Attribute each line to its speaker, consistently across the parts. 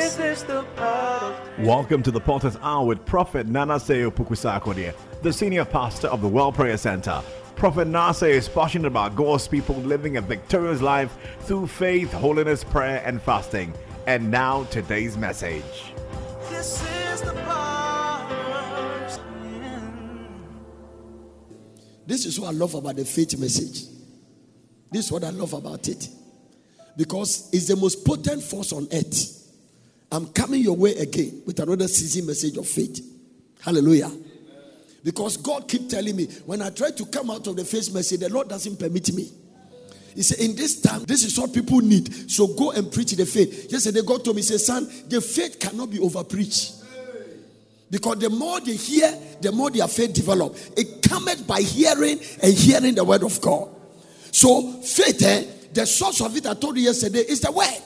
Speaker 1: This is the part
Speaker 2: Welcome to the Potter's Hour with Prophet Nanaseo Pukusakodia, the senior pastor of the World Prayer Center. Prophet Nase is passionate about God's people living a victorious life through faith, holiness, prayer, and fasting. And now, today's message.
Speaker 1: this is the.
Speaker 3: This is what I love about the faith message. This is what I love about it. Because it's the most potent force on earth. I'm coming your way again with another season message of faith. Hallelujah. Because God keep telling me when I try to come out of the faith message, the Lord doesn't permit me. He said, In this time, this is what people need. So go and preach the faith. Yesterday, God told me, He said, Son, the faith cannot be over preached. Because the more they hear, the more their faith develop. It cometh by hearing and hearing the word of God. So faith, eh, the source of it I told you yesterday is the word.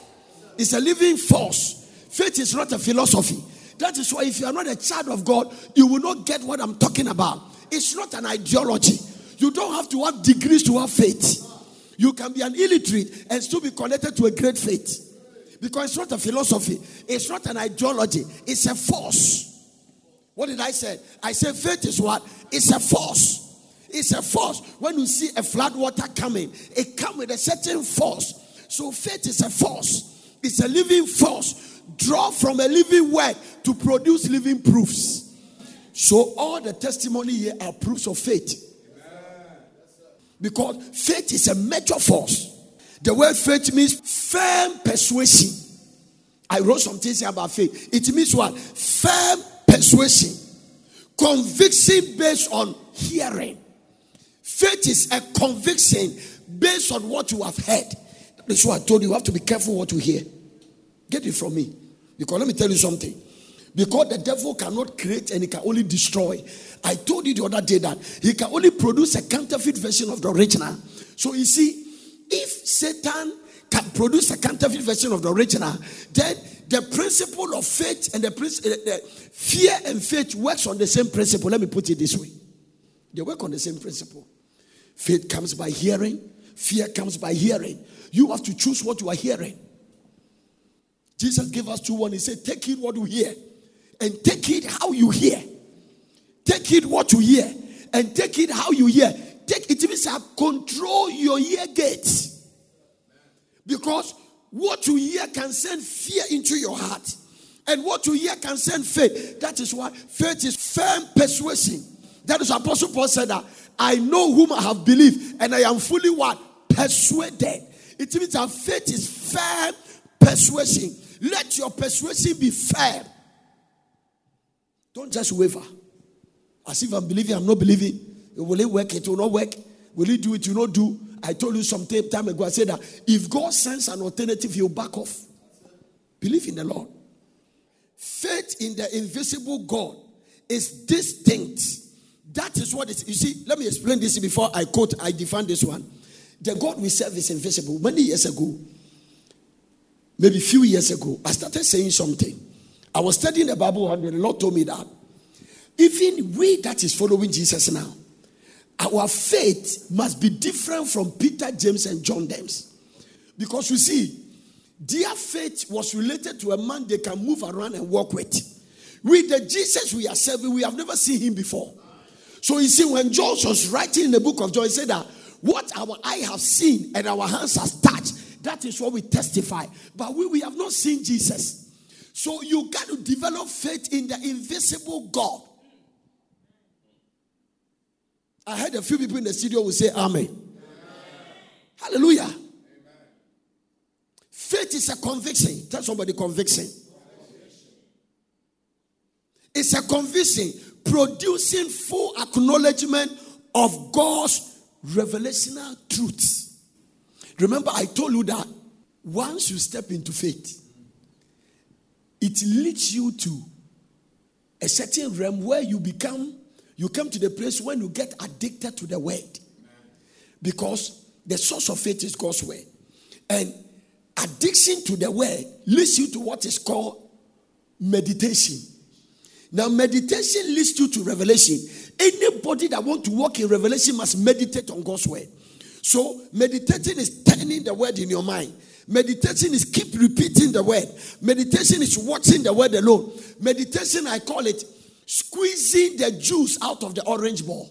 Speaker 3: It's a living force. Faith is not a philosophy. That is why if you are not a child of God, you will not get what I'm talking about. It's not an ideology. You don't have to have degrees to have faith. You can be an illiterate and still be connected to a great faith. Because it's not a philosophy, it's not an ideology, it's a force. What did I say? I said faith is what? It's a force. It's a force. When you see a flood water coming, it comes with a certain force. So faith is a force. It's a living force. Draw from a living word to produce living proofs. So all the testimony here are proofs of faith. Because faith is a major force. The word faith means firm persuasion. I wrote some things here about faith. It means what? Firm persuasion. Conviction based on hearing. Faith is a conviction based on what you have heard. That's why I told you, you have to be careful what you hear. Get it from me. Because let me tell you something. Because the devil cannot create and he can only destroy. I told you the other day that he can only produce a counterfeit version of the original. So you see, if Satan can produce a counterfeit version of the original, then the principle of faith and the, princ- uh, the fear and faith works on the same principle. Let me put it this way. They work on the same principle. Faith comes by hearing, fear comes by hearing. You have to choose what you are hearing. Jesus gave us two one. He said, Take it what you hear, and take it how you hear. Take it what you hear, and take it how you hear. Take it means uh, control your ear gates. Because what you hear can send fear into your heart. And what you hear can send faith. That is why faith is firm persuasion. That is Apostle Paul said that I know whom I have believed, and I am fully what? Persuaded. It means that faith is firm persuasion. Let your persuasion be firm. Don't just waver. As if I'm believing, I'm not believing. Will it work? It will not work. Will it do it? You not do. I told you some time ago. I said that if God sends an alternative, he'll back off. Believe in the Lord. Faith in the invisible God is distinct. That is what it is. You see, let me explain this before I quote, I define this one. The God we serve is invisible. Many years ago, maybe a few years ago, I started saying something. I was studying the Bible and the Lord told me that even we that is following Jesus now, our faith must be different from Peter, James, and John James. Because you see, their faith was related to a man they can move around and walk with. With the Jesus we are serving, we have never seen him before. So you see, when John was writing in the book of John, he said that what our eye have seen and our hands have touched, that is what we testify. But we, we have not seen Jesus. So you got to develop faith in the invisible God. I heard a few people in the studio will say Amen. Amen. Hallelujah. Amen. Faith is a conviction. Tell somebody conviction. It's a conviction producing full acknowledgement of God's revelational truths. Remember, I told you that once you step into faith, it leads you to a certain realm where you become, you come to the place when you get addicted to the word. Because the source of faith is God's word. And addiction to the word leads you to what is called meditation. Now, meditation leads you to revelation. Anybody that want to walk in revelation must meditate on God's word. So, meditating is turning the word in your mind. Meditation is keep repeating the word. Meditation is watching the word alone. Meditation, I call it squeezing the juice out of the orange ball.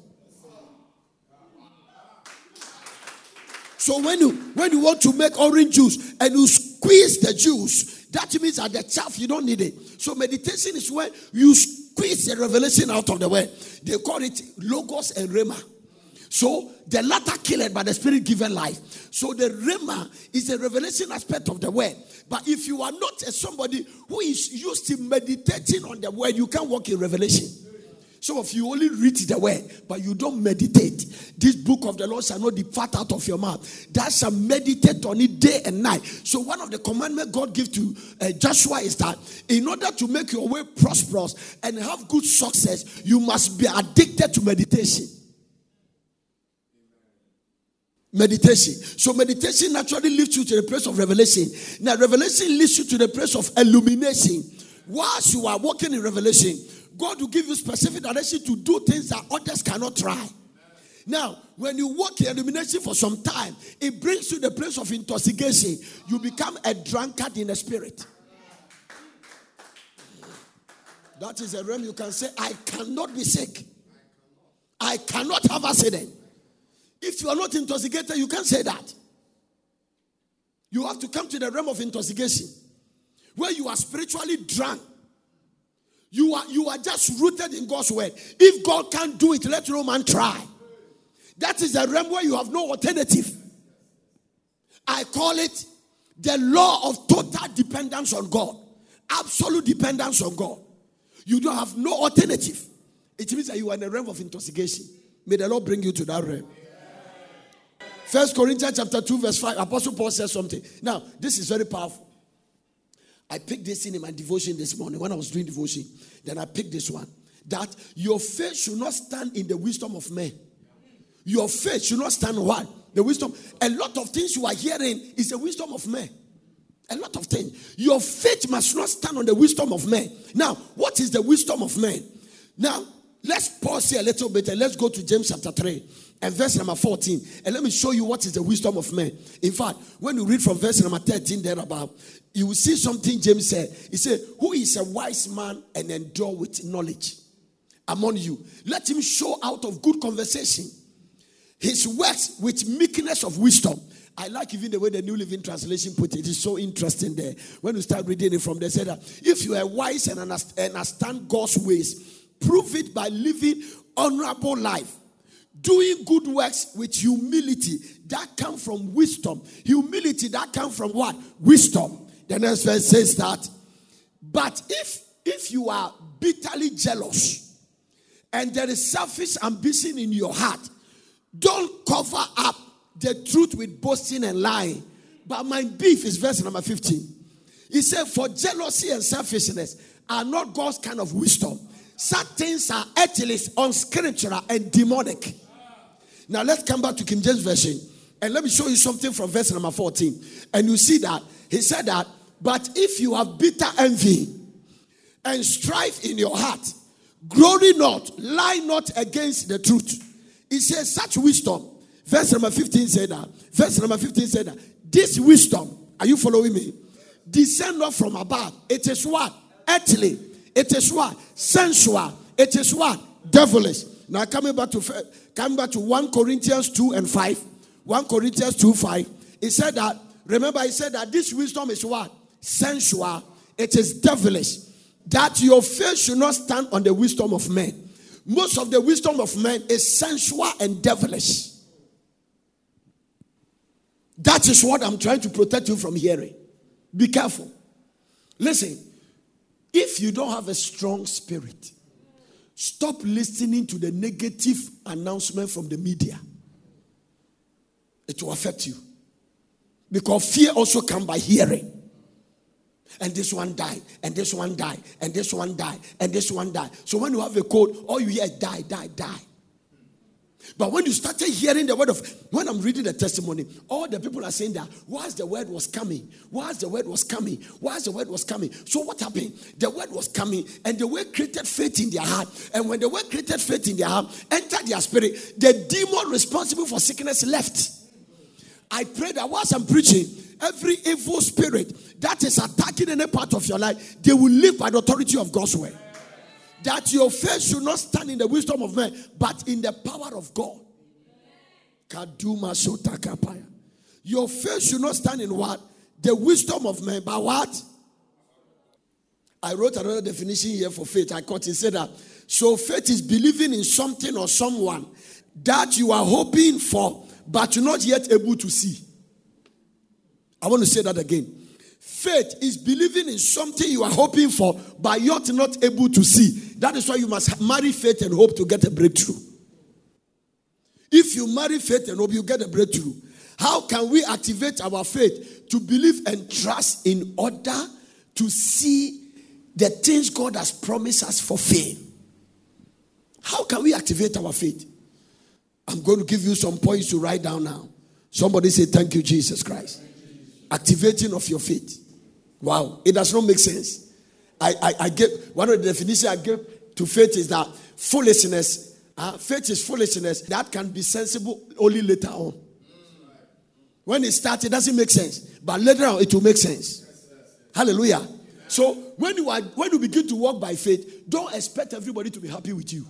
Speaker 3: So when you when you want to make orange juice and you squeeze the juice, that means at the chaff you don't need it. So meditation is when you squeeze the revelation out of the word. They call it logos and rhema. So the latter killed, but the spirit given life. So the rhema is a revelation aspect of the word. But if you are not a somebody who is used to meditating on the word, you can't walk in revelation. Some of you only read the word, but you don't meditate. This book of the Lord shall not depart out of your mouth. That shall meditate on it day and night. So, one of the commandments God gives to uh, Joshua is that in order to make your way prosperous and have good success, you must be addicted to meditation. Meditation. So, meditation naturally leads you to the place of revelation. Now, revelation leads you to the place of illumination. Whilst you are walking in revelation, God will give you specific direction to do things that others cannot try. Now, when you walk in illumination for some time, it brings you to the place of intoxication. You become a drunkard in the spirit. That is a realm you can say, I cannot be sick. I cannot have accident. If you are not intoxicated, you can't say that. You have to come to the realm of intoxication where you are spiritually drunk. You are, you are just rooted in God's word. If God can't do it, let no man try. That is a realm where you have no alternative. I call it the law of total dependence on God, absolute dependence on God. You don't have no alternative. It means that you are in a realm of intoxication. May the Lord bring you to that realm. First Corinthians chapter 2, verse 5. Apostle Paul says something. Now, this is very powerful. I picked this in my devotion this morning when I was doing devotion. Then I picked this one that your faith should not stand in the wisdom of men. Your faith should not stand what? The wisdom. A lot of things you are hearing is the wisdom of men. A lot of things. Your faith must not stand on the wisdom of men. Now, what is the wisdom of men? Now, let's pause here a little bit and let's go to James chapter 3 and verse number 14. And let me show you what is the wisdom of men. In fact, when you read from verse number 13 there about, you will see something James said. He said, Who is a wise man and endure with knowledge among you? Let him show out of good conversation his works with meekness of wisdom. I like even the way the New Living Translation put it. It is so interesting there. When you start reading it from there, said that if you are wise and understand God's ways, prove it by living honorable life doing good works with humility that come from wisdom. Humility that come from what? Wisdom. The next verse says that but if if you are bitterly jealous and there is selfish ambition in your heart don't cover up the truth with boasting and lying. But my beef is verse number 15 he said for jealousy and selfishness are not god's kind of wisdom. Such things are atheist unscriptural and demonic now let's come back to King James Version and let me show you something from verse number 14. And you see that he said that, but if you have bitter envy and strife in your heart, glory not, lie not against the truth. He says, such wisdom. Verse number 15 said that. Verse number 15 said that. This wisdom, are you following me? Descend not from above. It is what? Earthly. It is what? Sensual. It is what? Devilish. Now coming back to coming back to 1 Corinthians 2 and 5. 1 Corinthians 2 5. He said that, remember, he said that this wisdom is what? Sensual, it is devilish. That your faith should not stand on the wisdom of men. Most of the wisdom of men is sensual and devilish. That is what I'm trying to protect you from hearing. Be careful. Listen, if you don't have a strong spirit, Stop listening to the negative announcement from the media. It will affect you. Because fear also comes by hearing. And this one died, and this one died, and this one died, and this one died. So when you have a cold, all you hear is die, die, die. But when you started hearing the word of, when I'm reading the testimony, all the people are saying that whilst the word was coming, whilst the word was coming, whilst the word was coming. So what happened? The word was coming, and the word created faith in their heart. And when the word created faith in their heart, entered their spirit, the demon responsible for sickness left. I pray that whilst I'm preaching, every evil spirit that is attacking any part of your life, they will live by the authority of God's word. That your faith should not stand in the wisdom of man, but in the power of God. Kaduma. Your faith should not stand in what? The wisdom of man, but what? I wrote another definition here for faith. I caught it said that so faith is believing in something or someone that you are hoping for, but you're not yet able to see. I want to say that again. Faith is believing in something you are hoping for, but you're not able to see. That is why you must marry faith and hope to get a breakthrough. If you marry faith and hope, you get a breakthrough. How can we activate our faith to believe and trust in order to see the things God has promised us for faith? How can we activate our faith? I'm going to give you some points to write down now. Somebody say, Thank you, Jesus Christ. Activating of your faith. Wow, it does not make sense. I, I, I get one of the definitions I give to faith is that foolishness. Uh, faith is foolishness that can be sensible only later on. When it starts, it doesn't make sense, but later on, it will make sense. Hallelujah. So when you are when you begin to walk by faith, don't expect everybody to be happy with you.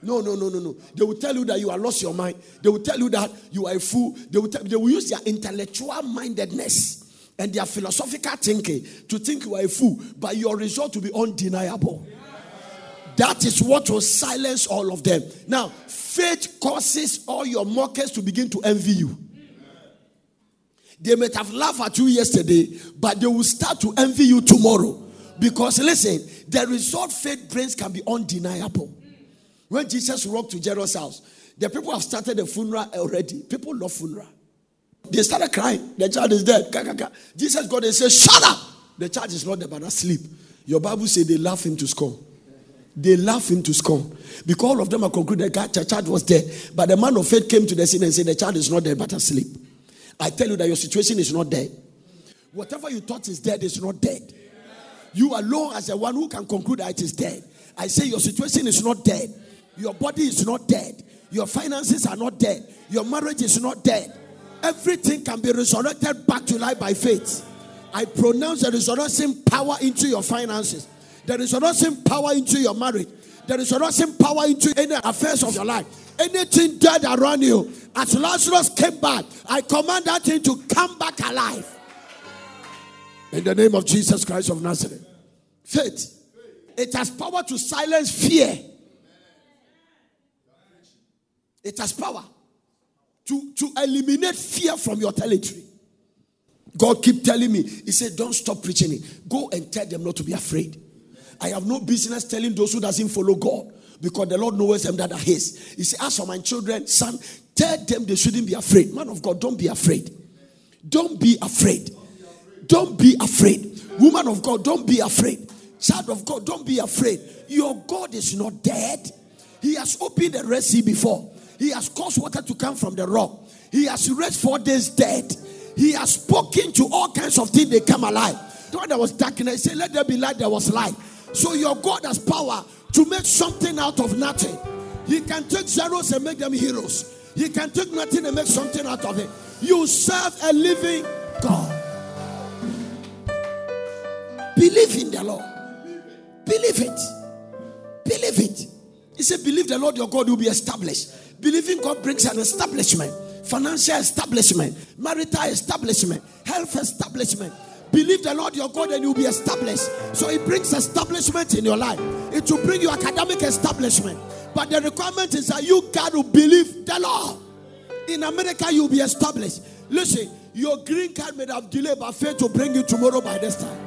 Speaker 3: No, no, no, no, no. They will tell you that you are lost your mind. They will tell you that you are a fool. They will, tell, they will use their intellectual mindedness and their philosophical thinking to think you are a fool, but your result will be undeniable. That is what will silence all of them. Now, faith causes all your mockers to begin to envy you. They might have laughed at you yesterday, but they will start to envy you tomorrow. Because listen, the result faith brings can be undeniable. When Jesus walked to Jairus' house, the people have started the funeral already. People love funeral. They started crying. The child is dead. Jesus got and said, Shut up! The child is not dead, but asleep. Your Bible says they laugh him to scorn. They laugh him to scorn. Because all of them are concluded that the child was dead. But the man of faith came to the scene and said, The child is not dead, but asleep. I tell you that your situation is not dead. Whatever you thought is dead is not dead. You alone, as the one who can conclude that it is dead. I say your situation is not dead. Your body is not dead. Your finances are not dead. Your marriage is not dead. Everything can be resurrected back to life by faith. I pronounce the resurrection power into your finances, the resurrection power into your marriage, the resurrection power into any affairs of your life. Anything dead around you, as Lazarus came back, I command that thing to come back alive. In the name of Jesus Christ of Nazareth. Faith. It has power to silence fear. It has power to, to eliminate fear from your territory. God keep telling me, He said, Don't stop preaching it. Go and tell them not to be afraid. I have no business telling those who doesn't follow God because the Lord knows them that are His. He said, As for my children, son, tell them they shouldn't be afraid. Man of God, don't be afraid. Don't be afraid. Don't be afraid. Woman of God, don't be afraid. Child of God, don't be afraid. Your God is not dead. He has opened the Red Sea before. He has caused water to come from the rock. He has raised four days dead. He has spoken to all kinds of things, they come alive. When there was darkness, he said, Let there be light, there was light. So your God has power to make something out of nothing. He can take zeros and make them heroes. He can take nothing and make something out of it. You serve a living God. Believe in the Lord. Believe it. Believe it. He said, Believe the Lord your God will be established. Believing God brings an establishment, financial establishment, marital establishment, health establishment. Believe the Lord your God and you'll be established. So it brings establishment in your life. It will bring you academic establishment. But the requirement is that you got to believe the Lord. In America, you'll be established. Listen, your green card may have delayed, but faith to bring you tomorrow by this time.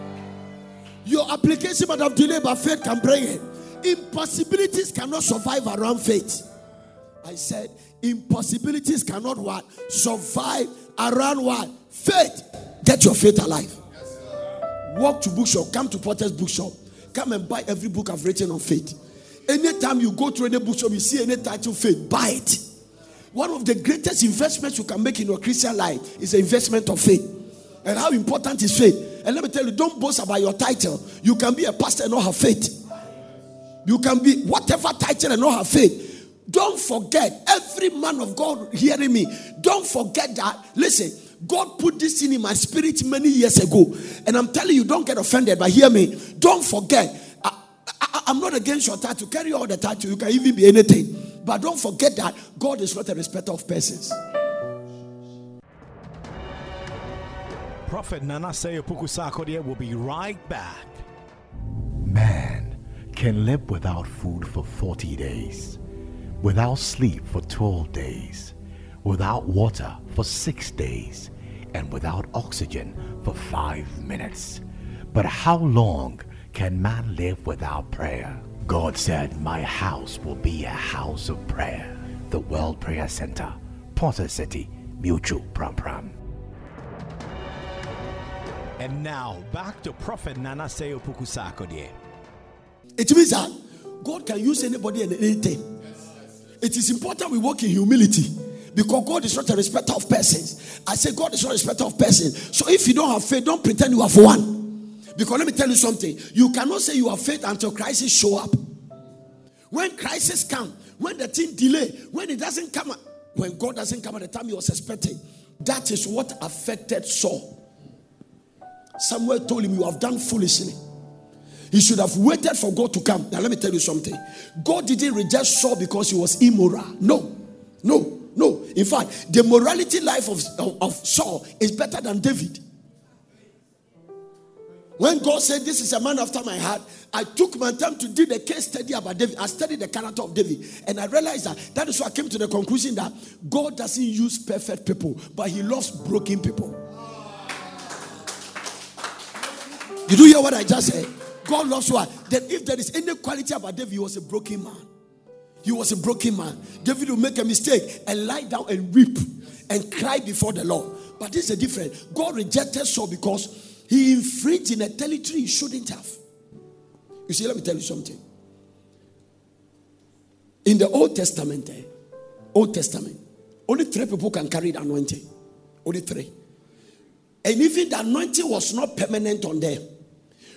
Speaker 3: Your application might have delayed, but faith can bring it. Impossibilities cannot survive around faith. I said, impossibilities cannot what? Survive around what? Faith. Get your faith alive. Walk to bookshop, come to Potter's bookshop. Come and buy every book I've written on faith. Anytime you go to any bookshop, you see any title faith, buy it. One of the greatest investments you can make in your Christian life is the investment of faith. And how important is faith? And let me tell you, don't boast about your title. You can be a pastor and not have faith. You can be whatever title and not have faith. Don't forget, every man of God hearing me, don't forget that. Listen, God put this thing in my spirit many years ago. And I'm telling you, don't get offended, but hear me. Don't forget. I, I, I'm not against your title. Carry all the title. You can even be anything. But don't forget that God is not a respecter of persons.
Speaker 2: Prophet Nana Seyopuku Sarkodie will be right back. Man can live without food for 40 days, without sleep for 12 days, without water for 6 days, and without oxygen for 5 minutes. But how long can man live without prayer? God said, My house will be a house of prayer. The World Prayer Center, Potter City, Mutual Pram Pram. And now back to Prophet Nana Seyopuku Sarkodie.
Speaker 3: It means that God can use anybody and anything. It is important we walk in humility because God is not a respecter of persons. I say God is not a respecter of persons. So if you don't have faith, don't pretend you have one. Because let me tell you something. You cannot say you have faith until crisis show up. When crisis come, when the thing delay, when it doesn't come, when God doesn't come at the time you was expecting, that is what affected Saul. Samuel told him, You have done foolishly. He should have waited for God to come. Now, let me tell you something. God didn't reject Saul because he was immoral. No. In fact, the morality life of, of, Saul is better than David. When God said, This is a man after my heart, I took my time to do the case study about David. I studied the character of David. And I realized that that is why I came to the conclusion that God doesn't use perfect people, but He loves broken people. Did you hear what I just said? God loves what? That if there is any quality about David, he was a broken man. He was a broken man. David will make a mistake and lie down and weep and cry before the Lord. But this is different. God rejected Saul because he infringed in a territory he shouldn't have. You see, let me tell you something. In the Old Testament, eh, Old Testament, only three people can carry the anointing. Only three. And even the anointing was not permanent on them.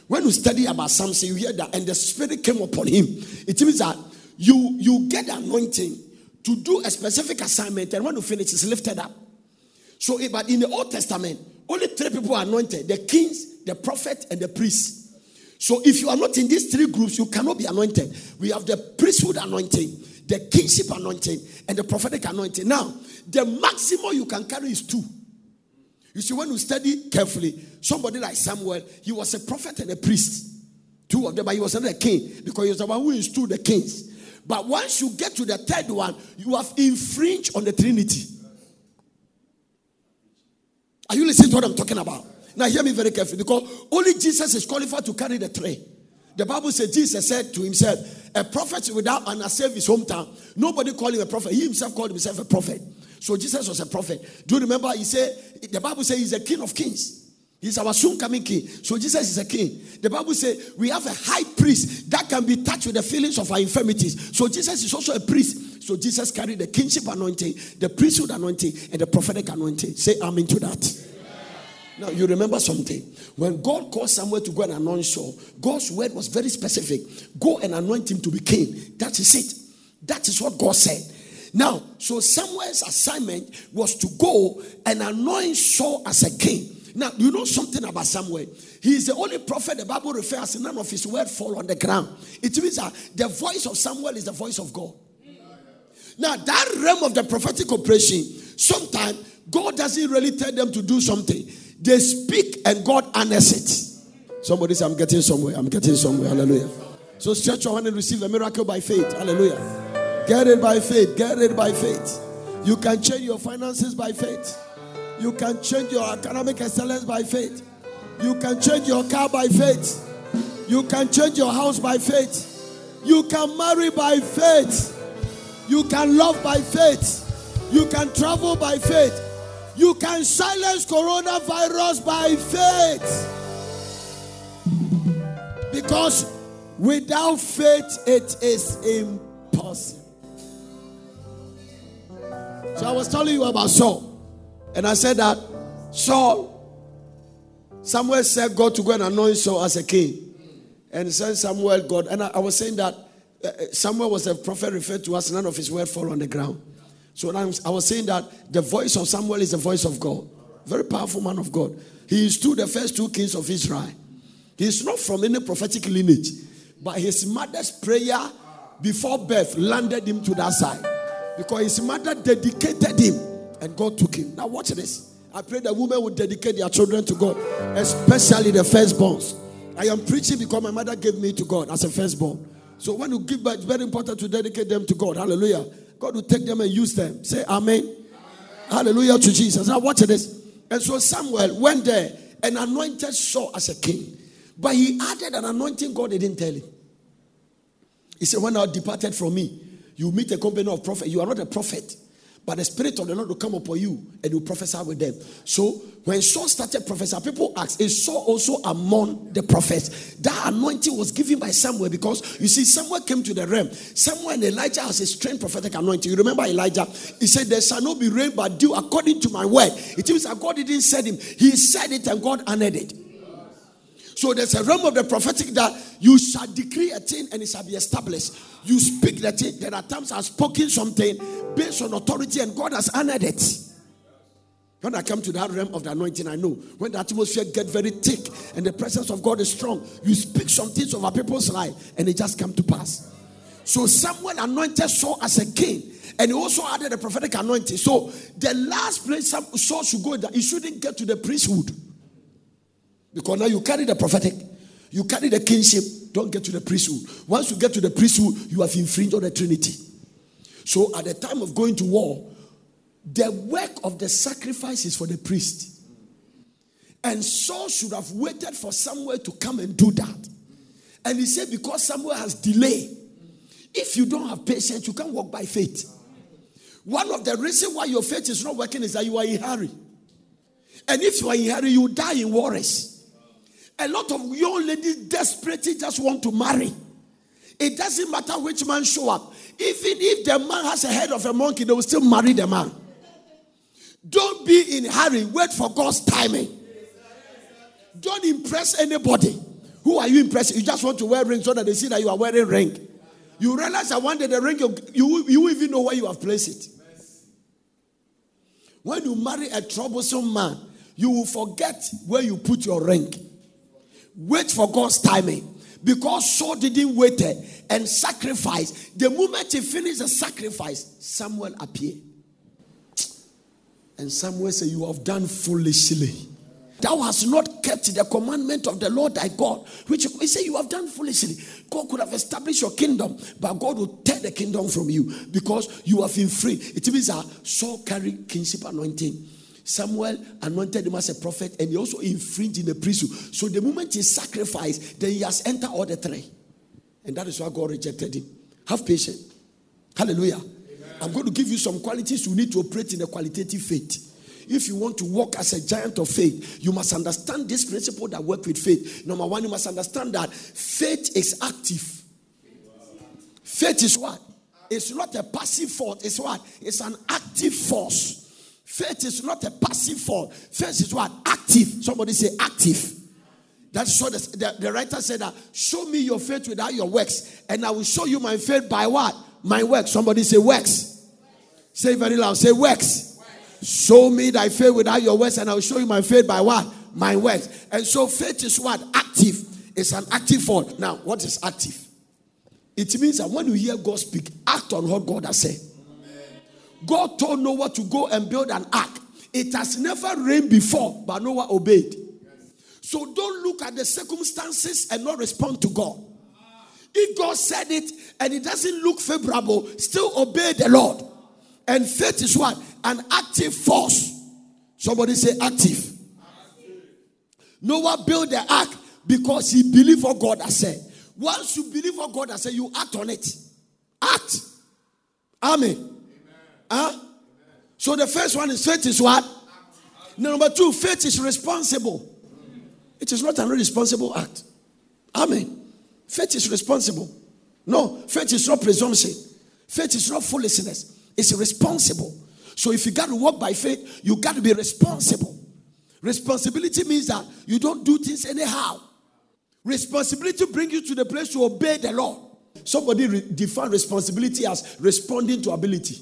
Speaker 3: When you study about Samson, you hear that, and the spirit came upon him. It means that you you get anointing to do a specific assignment, and when you finish, it's lifted up. So, eh, but in the Old Testament, only three people are anointed: the kings, the prophet, and the priests. So, if you are not in these three groups, you cannot be anointed. We have the priesthood anointing, the kingship anointing, and the prophetic anointing. Now, the maximum you can carry is two. You see, when you study carefully, somebody like Samuel, he was a prophet and a priest. Two of them, but he was not a king because he was the one who installed the kings. But once you get to the third one, you have infringed on the Trinity. Are you listening to what I'm talking about? Now, hear me very carefully because only Jesus is qualified to carry the tray. The Bible says Jesus said to himself, A prophet without an save his hometown. Nobody called him a prophet. He himself called himself a prophet. So Jesus was a prophet. Do you remember? He said, the Bible says he's a king of kings. He's our soon coming king. So Jesus is a king. The Bible says we have a high priest that can be touched with the feelings of our infirmities. So Jesus is also a priest. So Jesus carried the kingship anointing, the priesthood anointing, and the prophetic anointing. Say amen to that. Now you remember something. When God called Samuel to go and anoint Saul, God's word was very specific. Go and anoint him to be king. That is it. That is what God said. Now, so Samuel's assignment was to go and anoint Saul as a king. Now, you know something about Samuel? He is the only prophet the Bible refers none of his word fall on the ground. It means that the voice of Samuel is the voice of God. Now, that realm of the prophetic operation, sometimes God doesn't really tell them to do something. They speak and God honors it. Somebody say, I'm getting somewhere. I'm getting somewhere. Hallelujah. So stretch your hand and receive a miracle by faith. Hallelujah. Get it by faith. Get it by faith. You can change your finances by faith. You can change your economic excellence by faith. You can change your car by faith. You can change your house by faith. You can marry by faith. You can love by faith. You can travel by faith. You can silence coronavirus by faith. Because without faith, it is impossible. So I was telling you about Saul. And I said that Saul, Samuel said God to go and anoint Saul as a king. And said Samuel, God. And I, I was saying that uh, uh, Samuel was a prophet referred to as none of his word fall on the ground. So I was saying that the voice of Samuel is the voice of God. Very powerful man of God. He is two the first two kings of Israel. He is not from any prophetic lineage, but his mother's prayer before birth landed him to that side because his mother dedicated him and God took him. Now, watch this. I pray that women would dedicate their children to God, especially the firstborns. I am preaching because my mother gave me to God as a firstborn. So when you give birth, it's very important to dedicate them to God. Hallelujah. God will take them and use them. Say amen. amen. Hallelujah to Jesus. Now watch this. And so Samuel went there and anointed Saul as a king. But he added an anointing God didn't tell him. He said, When I departed from me, you meet a company of prophets. You are not a prophet. But the Spirit of the Lord will come upon you and you prophesy with them. So when Saul started prophesying, people asked, Is Saul also among the prophets? That anointing was given by Samuel because you see, Samuel came to the realm. Samuel and Elijah has a strange prophetic anointing. You remember Elijah? He said, There shall not be rain but dew according to my word. It means that God didn't say him, He said it and God honored it. So there's a realm of the prophetic that you shall decree a thing and it shall be established. You speak the thing. There are times I've spoken something based on authority and God has honored it. When I come to that realm of the anointing, I know when the atmosphere get very thick and the presence of God is strong, you speak some things over people's life and it just come to pass. So Samuel anointed Saul as a king, and he also added a prophetic anointing. So the last place Saul should go, that he shouldn't get to the priesthood. Because now you carry the prophetic, you carry the kingship, don't get to the priesthood. Once you get to the priesthood, you have infringed on the Trinity. So at the time of going to war, the work of the sacrifice is for the priest. And Saul should have waited for Samuel to come and do that. And he said, because Samuel has delay, if you don't have patience, you can't walk by faith. One of the reasons why your faith is not working is that you are in hurry. And if you are in hurry, you die in worries. A lot of young ladies desperately just want to marry. It doesn't matter which man show up. Even if the man has a head of a monkey, they will still marry the man. Don't be in hurry. Wait for God's timing. Don't impress anybody. Who are you impressing? You just want to wear ring so that they see that you are wearing ring. You realize that one day the ring, you, you, you even know where you have placed it. When you marry a troublesome man, you will forget where you put your ring. Wait for God's timing. Because Saul didn't wait eh, and sacrifice. The moment he finished the sacrifice, Samuel appeared. And Samuel said, You have done foolishly. Thou hast not kept the commandment of the Lord thy God, which he said, You have done foolishly. God could have established your kingdom, but God will tear the kingdom from you because you have been free. It means that Saul carried kingship anointing. Samuel anointed him as a prophet and he also infringed in the priesthood. So the moment he sacrificed, then he has entered all the three. And that is why God rejected him. Have patience. Hallelujah. Amen. I'm going to give you some qualities you need to operate in a qualitative faith. If you want to walk as a giant of faith, you must understand this principle that work with faith. Number one, you must understand that faith is active. Faith is what? It's not a passive force. It's what? It's an active force. Faith is not a passive force. Faith is what? Active. Somebody say active. That's what the, the, the, writer said that show me your faith without your works, and I will show you my faith by what? My works. Somebody say works. Say very loud. Say works. Show me thy faith without your works, and I will show you my faith by what? My works. And so faith is what? Active. It's an active force. Now, what is active? It means that when you hear God speak, act on what God has said. God told Noah to go and build an ark. It has never rained before, but Noah obeyed. So don't look at the circumstances and not respond to God. If God said it and it doesn't look favorable, still obey the Lord. And faith is what? An active force. Somebody say active. Noah built the ark because he believed what God has said. Once you believe what God has said, you act on it. Act. Amen. Huh? So the first one is faith is what? Number two, faith is responsible. It is not an irresponsible act. Amen. Faith is responsible. No, faith is not presumption. Faith is not foolishness. It's responsible. So if you got to walk by faith, you got to be responsible. Responsibility means that you don't do things anyhow. Responsibility brings you to the place to obey the law. Somebody re- define responsibility as responding to ability.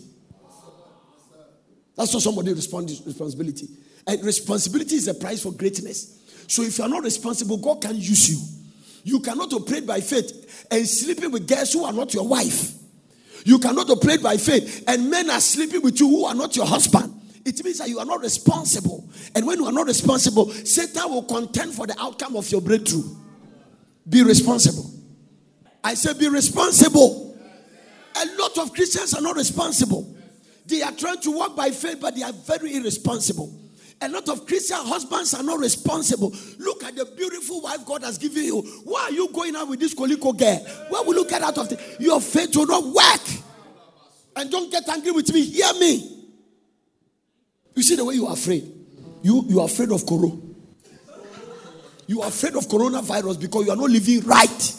Speaker 3: That's not somebody responds responsibility. And responsibility is the price for greatness. So if you are not responsible, God can use you. You cannot operate by faith and sleeping with girls who are not your wife. You cannot operate by faith and men are sleeping with you who are not your husband. It means that you are not responsible. And when you are not responsible, Satan will contend for the outcome of your breakthrough. Be responsible. I say, be responsible. A lot of Christians are not responsible. They are trying to walk by faith, but they are very irresponsible. A lot of Christian husbands are not responsible. Look at the beautiful wife God has given you. Why are you going out with this Koliko girl? Where will you get out of the your faith will not work? And don't get angry with me. Hear me. You see the way you are afraid. You you are afraid of corona. You are afraid of coronavirus because you are not living right.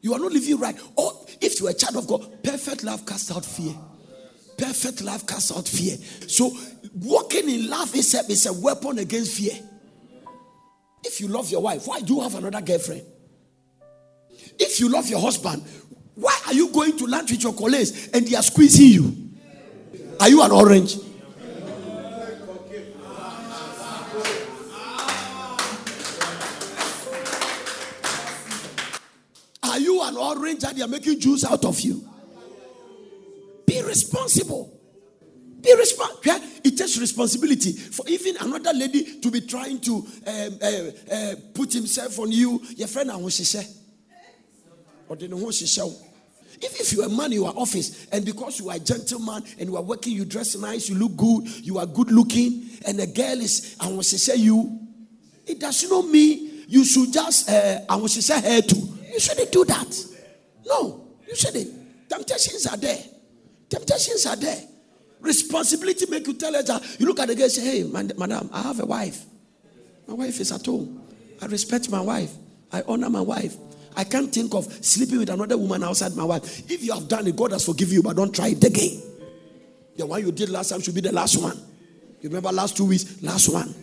Speaker 3: You are not living right. Or if you are a child of God, perfect love casts out fear. Perfect love casts out fear. So walking in love a, is a weapon against fear. If you love your wife, why do you have another girlfriend? If you love your husband, why are you going to lunch with your colleagues and they are squeezing you? Are you an orange? Are you an orange and they are making juice out of you? Be responsible. Be responsible. Yeah? It takes responsibility for even another lady to be trying to um, uh, uh, put himself on you. Your friend, I want to say Or they know if, if you're a man in your office and because you are a gentleman and you are working, you dress nice, you look good, you are good looking, and a girl is, I want to say you, it does not mean you should just, uh, I want to say her too. You shouldn't do that. No, you shouldn't. Temptations are there. Temptations are there. Responsibility make you tell her that you look at the girl and say, Hey, madam, I have a wife. My wife is at home. I respect my wife. I honor my wife. I can't think of sleeping with another woman outside my wife. If you have done it, God has forgiven you, but don't try it again. The one you did last time should be the last one. You remember last two weeks? Last one.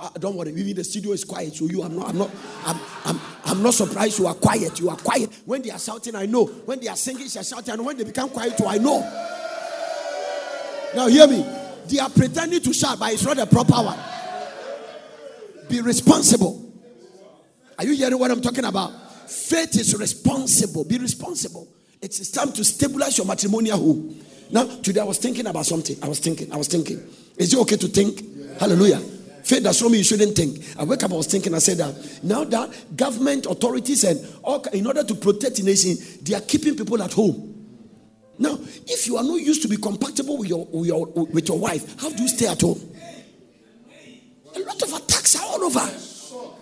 Speaker 3: I, I, don't worry, even the studio is quiet. So you, I'm not, I'm not, I'm, I'm, I'm not surprised you are quiet. You are quiet. When they are shouting, I know. When they are singing, they are shouting. And when they become quiet, too, I know. Now hear me. They are pretending to shout, but it's not the proper one. Be responsible. Are you hearing what I'm talking about? Faith is responsible. Be responsible. It's time to stabilize your matrimonial home. Now, today I was thinking about something. I was thinking. I was thinking. Is it okay to think? Yeah. Hallelujah. Faith does not mean you shouldn't think. I wake up, I was thinking, I said that now that government authorities and all, in order to protect the nation, they are keeping people at home. Now, if you are not used to be compatible with your, with your, with your wife, how do you stay at home? A lot of attacks are all over.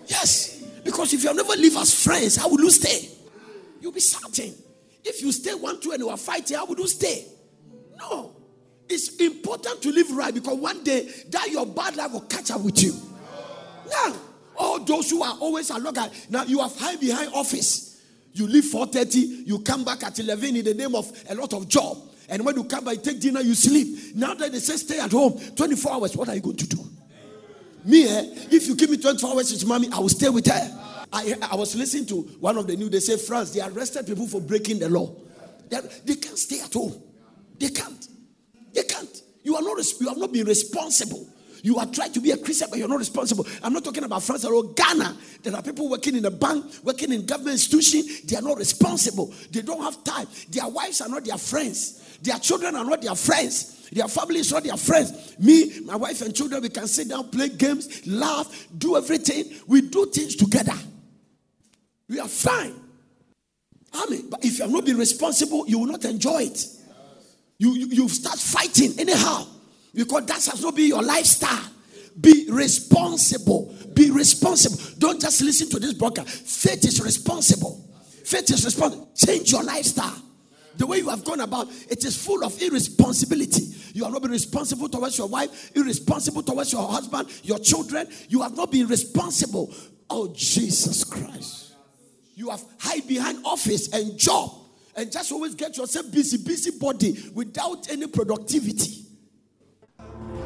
Speaker 3: Yes. Because if you never lived as friends, how will you stay? You'll be certain. If you stay one, two, and you are fighting, how would you stay? No. It's important to live right because one day that your bad life will catch up with you. Now, all those who are always along, now you have high behind office. You leave 4:30, you come back at 11 in the name of a lot of job. And when you come back, take dinner, you sleep. Now that they say stay at home 24 hours, what are you going to do? Me, eh, if you give me 24 hours with mommy, I will stay with her. I, I was listening to one of the news. They say France, they arrested people for breaking the law. They, they can't stay at home. They can't. They can't. You are not. You have not been responsible. You are trying to be a Christian, but you're not responsible. I'm not talking about France or Ghana. There are people working in a bank, working in government institution. They are not responsible. They don't have time. Their wives are not their friends. Their children are not their friends. Their family is not their friends. Me, my wife, and children, we can sit down, play games, laugh, do everything. We do things together. We are fine. Amen. But if you have not been responsible, you will not enjoy it. You, you, start fighting anyhow because that has not been your lifestyle. Be responsible. Be responsible. Don't just listen to this broker. Faith is responsible. Faith is responsible. Change your lifestyle. The way you have gone about, it is full of irresponsibility. You have not been responsible towards your wife, irresponsible towards your husband, your children. You have not been responsible. Oh, Jesus Christ. You have hide behind office and job and just always get yourself busy, busy body without any productivity.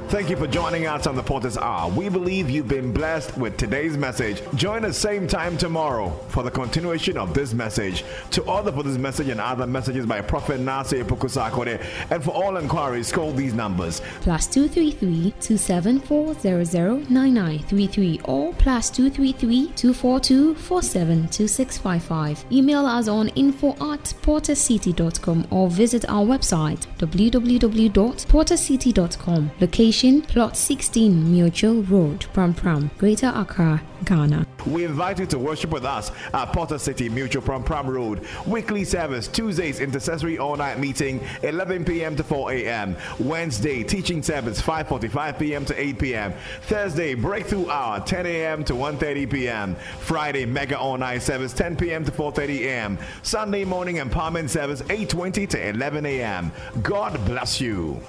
Speaker 2: Thank you for joining us on the Potter's Hour. We believe you've been blessed with today's message. Join us same time tomorrow for the continuation of this message. To order for this message and other messages by Prophet Nasir Pukusakode, and for all inquiries, call these numbers.
Speaker 4: plus 233 274009933 or plus 233 242 472655. Email us on info at portercity.com or visit our website www.portercity.com. Location Plot 16 Mutual Road, Pram Pram, Greater Accra, Ghana.
Speaker 2: We invite you to worship with us at Potter City Mutual Prom Pram Road. Weekly service, Tuesdays, intercessory all night meeting, 11 p.m. to 4 a.m. Wednesday, teaching service, 5.45 p.m. to 8 p.m. Thursday, breakthrough hour, 10 a.m. to 1.30 p.m. Friday, mega all night service, 10 p.m. to 4.30 a.m. Sunday morning empowerment service, 8.20 to 11 a.m. God bless you.